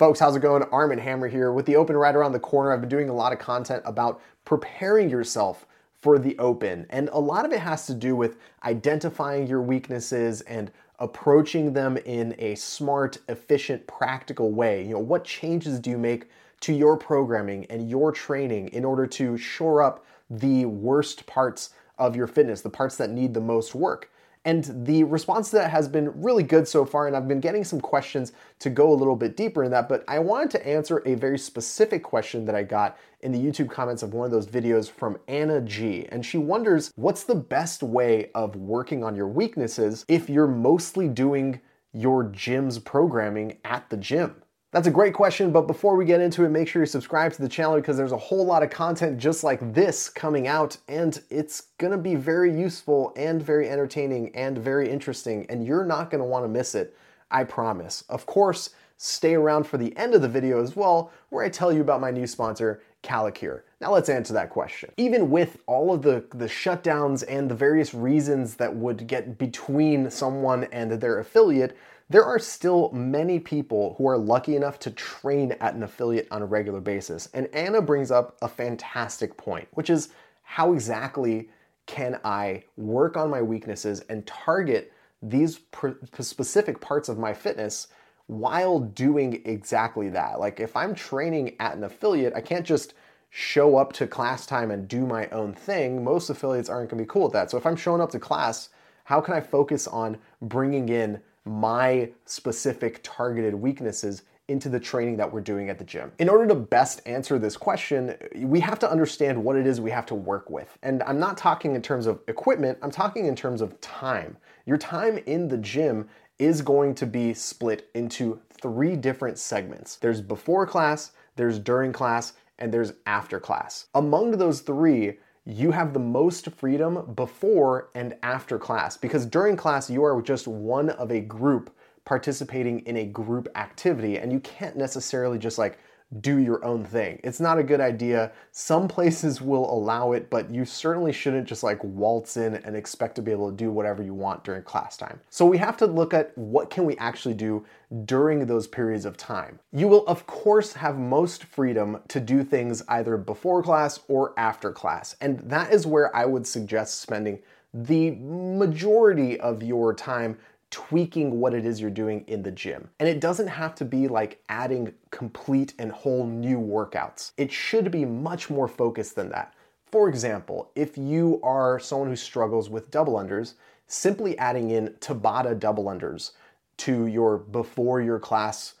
Folks, how's it going? Armen Hammer here with the Open right around the corner. I've been doing a lot of content about preparing yourself for the Open, and a lot of it has to do with identifying your weaknesses and approaching them in a smart, efficient, practical way. You know, what changes do you make to your programming and your training in order to shore up the worst parts of your fitness, the parts that need the most work? And the response to that has been really good so far, and I've been getting some questions to go a little bit deeper in that. But I wanted to answer a very specific question that I got in the YouTube comments of one of those videos from Anna G. And she wonders what's the best way of working on your weaknesses if you're mostly doing your gym's programming at the gym? That's a great question, but before we get into it, make sure you subscribe to the channel because there's a whole lot of content just like this coming out, and it's gonna be very useful and very entertaining and very interesting, and you're not gonna wanna miss it, I promise. Of course, stay around for the end of the video as well, where I tell you about my new sponsor, CaliCure. Now let's answer that question. Even with all of the, the shutdowns and the various reasons that would get between someone and their affiliate, there are still many people who are lucky enough to train at an affiliate on a regular basis. And Anna brings up a fantastic point, which is how exactly can I work on my weaknesses and target these specific parts of my fitness while doing exactly that? Like if I'm training at an affiliate, I can't just show up to class time and do my own thing. Most affiliates aren't to be cool with that. So if I'm showing up to class, how can I focus on bringing in my specific targeted weaknesses into the training that we're doing at the gym. In order to best answer this question, we have to understand what it is we have to work with. And I'm not talking in terms of equipment, I'm talking in terms of time. Your time in the gym is going to be split into three different segments there's before class, there's during class, and there's after class. Among those three, you have the most freedom before and after class because during class you are just one of a group participating in a group activity and you can't necessarily just like do your own thing. It's not a good idea. Some places will allow it, but you certainly shouldn't just like waltz in and expect to be able to do whatever you want during class time. So we have to look at what can we actually do during those periods of time. You will of course have most freedom to do things either before class or after class. And that is where I would suggest spending the majority of your time tweaking what it is you're doing in the gym. And it doesn't have to be like adding complete and whole new workouts. It should be much more focused than that. For example, if you are someone who struggles with double unders, simply adding in Tabata double unders to your before your class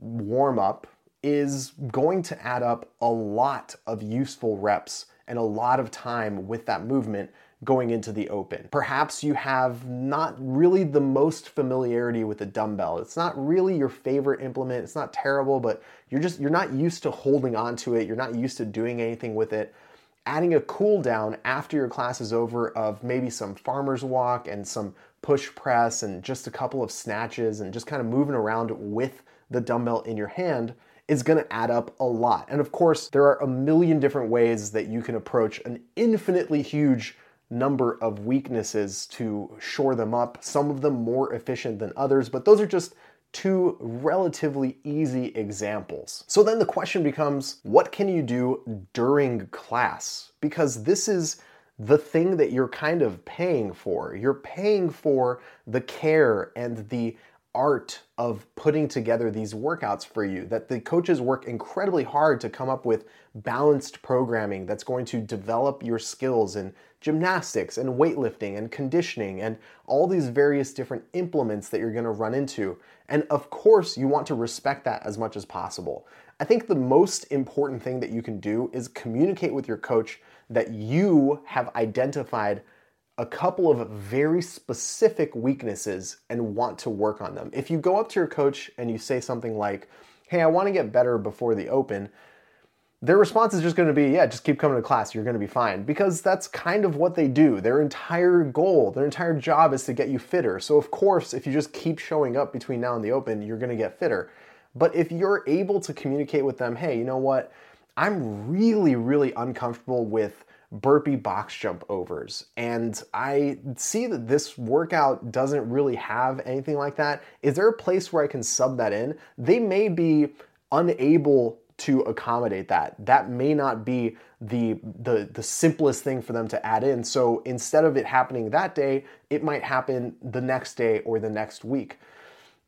warm up is going to add up a lot of useful reps and a lot of time with that movement going into the open. Perhaps you have not really the most familiarity with the dumbbell. It's not really your favorite implement. It's not terrible, but you're just you're not used to holding on to it. You're not used to doing anything with it. Adding a cool down after your class is over of maybe some farmer's walk and some push press and just a couple of snatches and just kind of moving around with the dumbbell in your hand is going to add up a lot. And of course, there are a million different ways that you can approach an infinitely huge number of weaknesses to shore them up, some of them more efficient than others, but those are just two relatively easy examples. So then the question becomes what can you do during class? Because this is the thing that you're kind of paying for. You're paying for the care and the art of putting together these workouts for you, that the coaches work incredibly hard to come up with balanced programming that's going to develop your skills in gymnastics and weightlifting and conditioning and all these various different implements that you're going to run into. And of course, you want to respect that as much as possible. I think the most important thing that you can do is communicate with your coach that you have identified a couple of very specific weaknesses and want to work on them. If you go up to your coach and you say something like, Hey, I want to get better before the open, their response is just going to be, Yeah, just keep coming to class. You're going to be fine. Because that's kind of what they do. Their entire goal, their entire job is to get you fitter. So, of course, if you just keep showing up between now and the open, you're going to get fitter. But if you're able to communicate with them, Hey, you know what? I'm really, really uncomfortable with burpee box jump overs. And I see that this workout doesn't really have anything like that. Is there a place where I can sub that in? They may be unable to accommodate that. That may not be the, the the simplest thing for them to add in. So instead of it happening that day, it might happen the next day or the next week.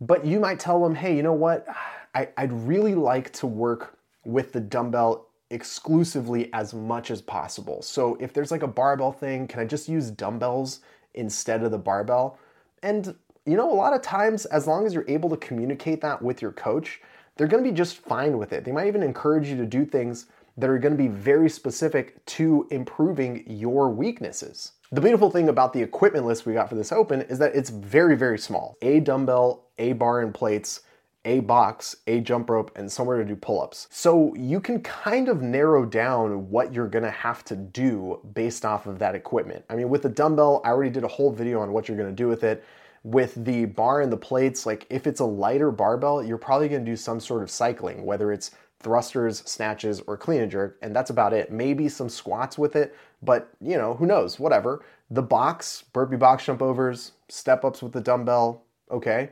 But you might tell them, hey, you know what? I, I'd really like to work with the dumbbell exclusively as much as possible. So if there's like a barbell thing, can I just use dumbbells instead of the barbell? And you know, a lot of times, as long as you're able to communicate that with your coach, they're gonna be just fine with it. They might even encourage you to do things that are gonna be very specific to improving your weaknesses. The beautiful thing about the equipment list we got for this open is that it's very, very small. A dumbbell, a bar and plates, a box, a jump rope, and somewhere to do pull ups. So you can kind of narrow down what you're gonna have to do based off of that equipment. I mean, with the dumbbell, I already did a whole video on what you're gonna do with it. With the bar and the plates, like if it's a lighter barbell, you're probably gonna do some sort of cycling, whether it's thrusters, snatches, or clean and jerk, and that's about it. Maybe some squats with it, but you know, who knows, whatever. The box, burpee box jump overs, step ups with the dumbbell, okay.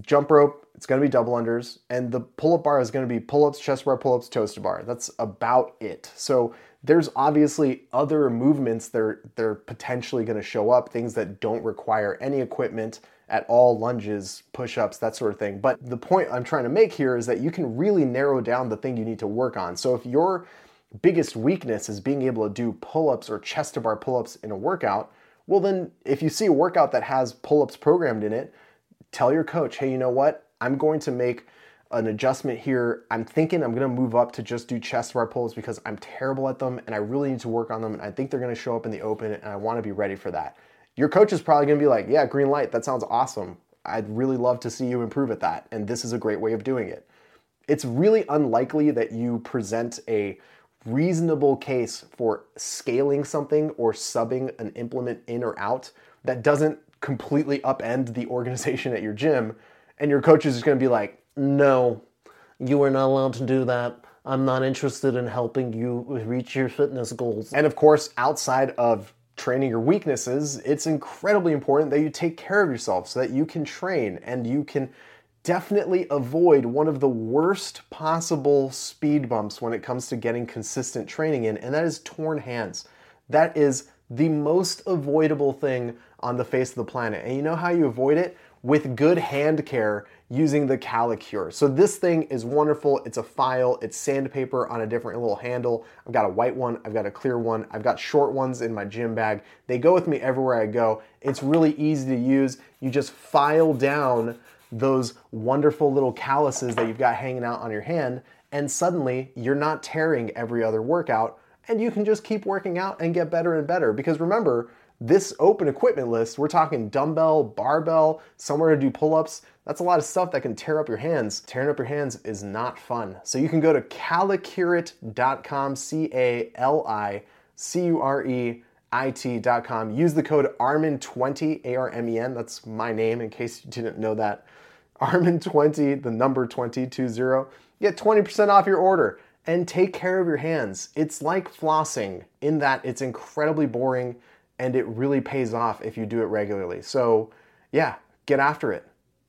Jump rope, it's gonna be double unders, and the pull up bar is gonna be pull ups, chest bar, pull ups, toes to bar. That's about it. So there's obviously other movements that are, they're potentially gonna show up, things that don't require any equipment at all, lunges, push ups, that sort of thing. But the point I'm trying to make here is that you can really narrow down the thing you need to work on. So if your biggest weakness is being able to do pull ups or chest to bar pull ups in a workout, well, then if you see a workout that has pull ups programmed in it, tell your coach, hey, you know what? I'm going to make an adjustment here. I'm thinking I'm gonna move up to just do chest bar pulls because I'm terrible at them and I really need to work on them. And I think they're gonna show up in the open and I wanna be ready for that. Your coach is probably gonna be like, yeah, green light, that sounds awesome. I'd really love to see you improve at that. And this is a great way of doing it. It's really unlikely that you present a reasonable case for scaling something or subbing an implement in or out that doesn't completely upend the organization at your gym. And your coach is just gonna be like, no, you are not allowed to do that. I'm not interested in helping you reach your fitness goals. And of course, outside of training your weaknesses, it's incredibly important that you take care of yourself so that you can train and you can definitely avoid one of the worst possible speed bumps when it comes to getting consistent training in, and that is torn hands. That is the most avoidable thing on the face of the planet. And you know how you avoid it? With good hand care using the CaliCure. So this thing is wonderful. It's a file, it's sandpaper on a different little handle. I've got a white one, I've got a clear one, I've got short ones in my gym bag. They go with me everywhere I go. It's really easy to use. You just file down those wonderful little calluses that you've got hanging out on your hand, and suddenly you're not tearing every other workout, and you can just keep working out and get better and better. Because remember, this open equipment list, we're talking dumbbell, barbell, somewhere to do pull ups. That's a lot of stuff that can tear up your hands. Tearing up your hands is not fun. So you can go to calicureit.com, C A L I C U R E I T.com. Use the code ARMEN20, A R M E N. That's my name in case you didn't know that. ARMEN20, the number 20, 20. Get 20% off your order and take care of your hands. It's like flossing in that it's incredibly boring and it really pays off if you do it regularly. So, yeah, get after it.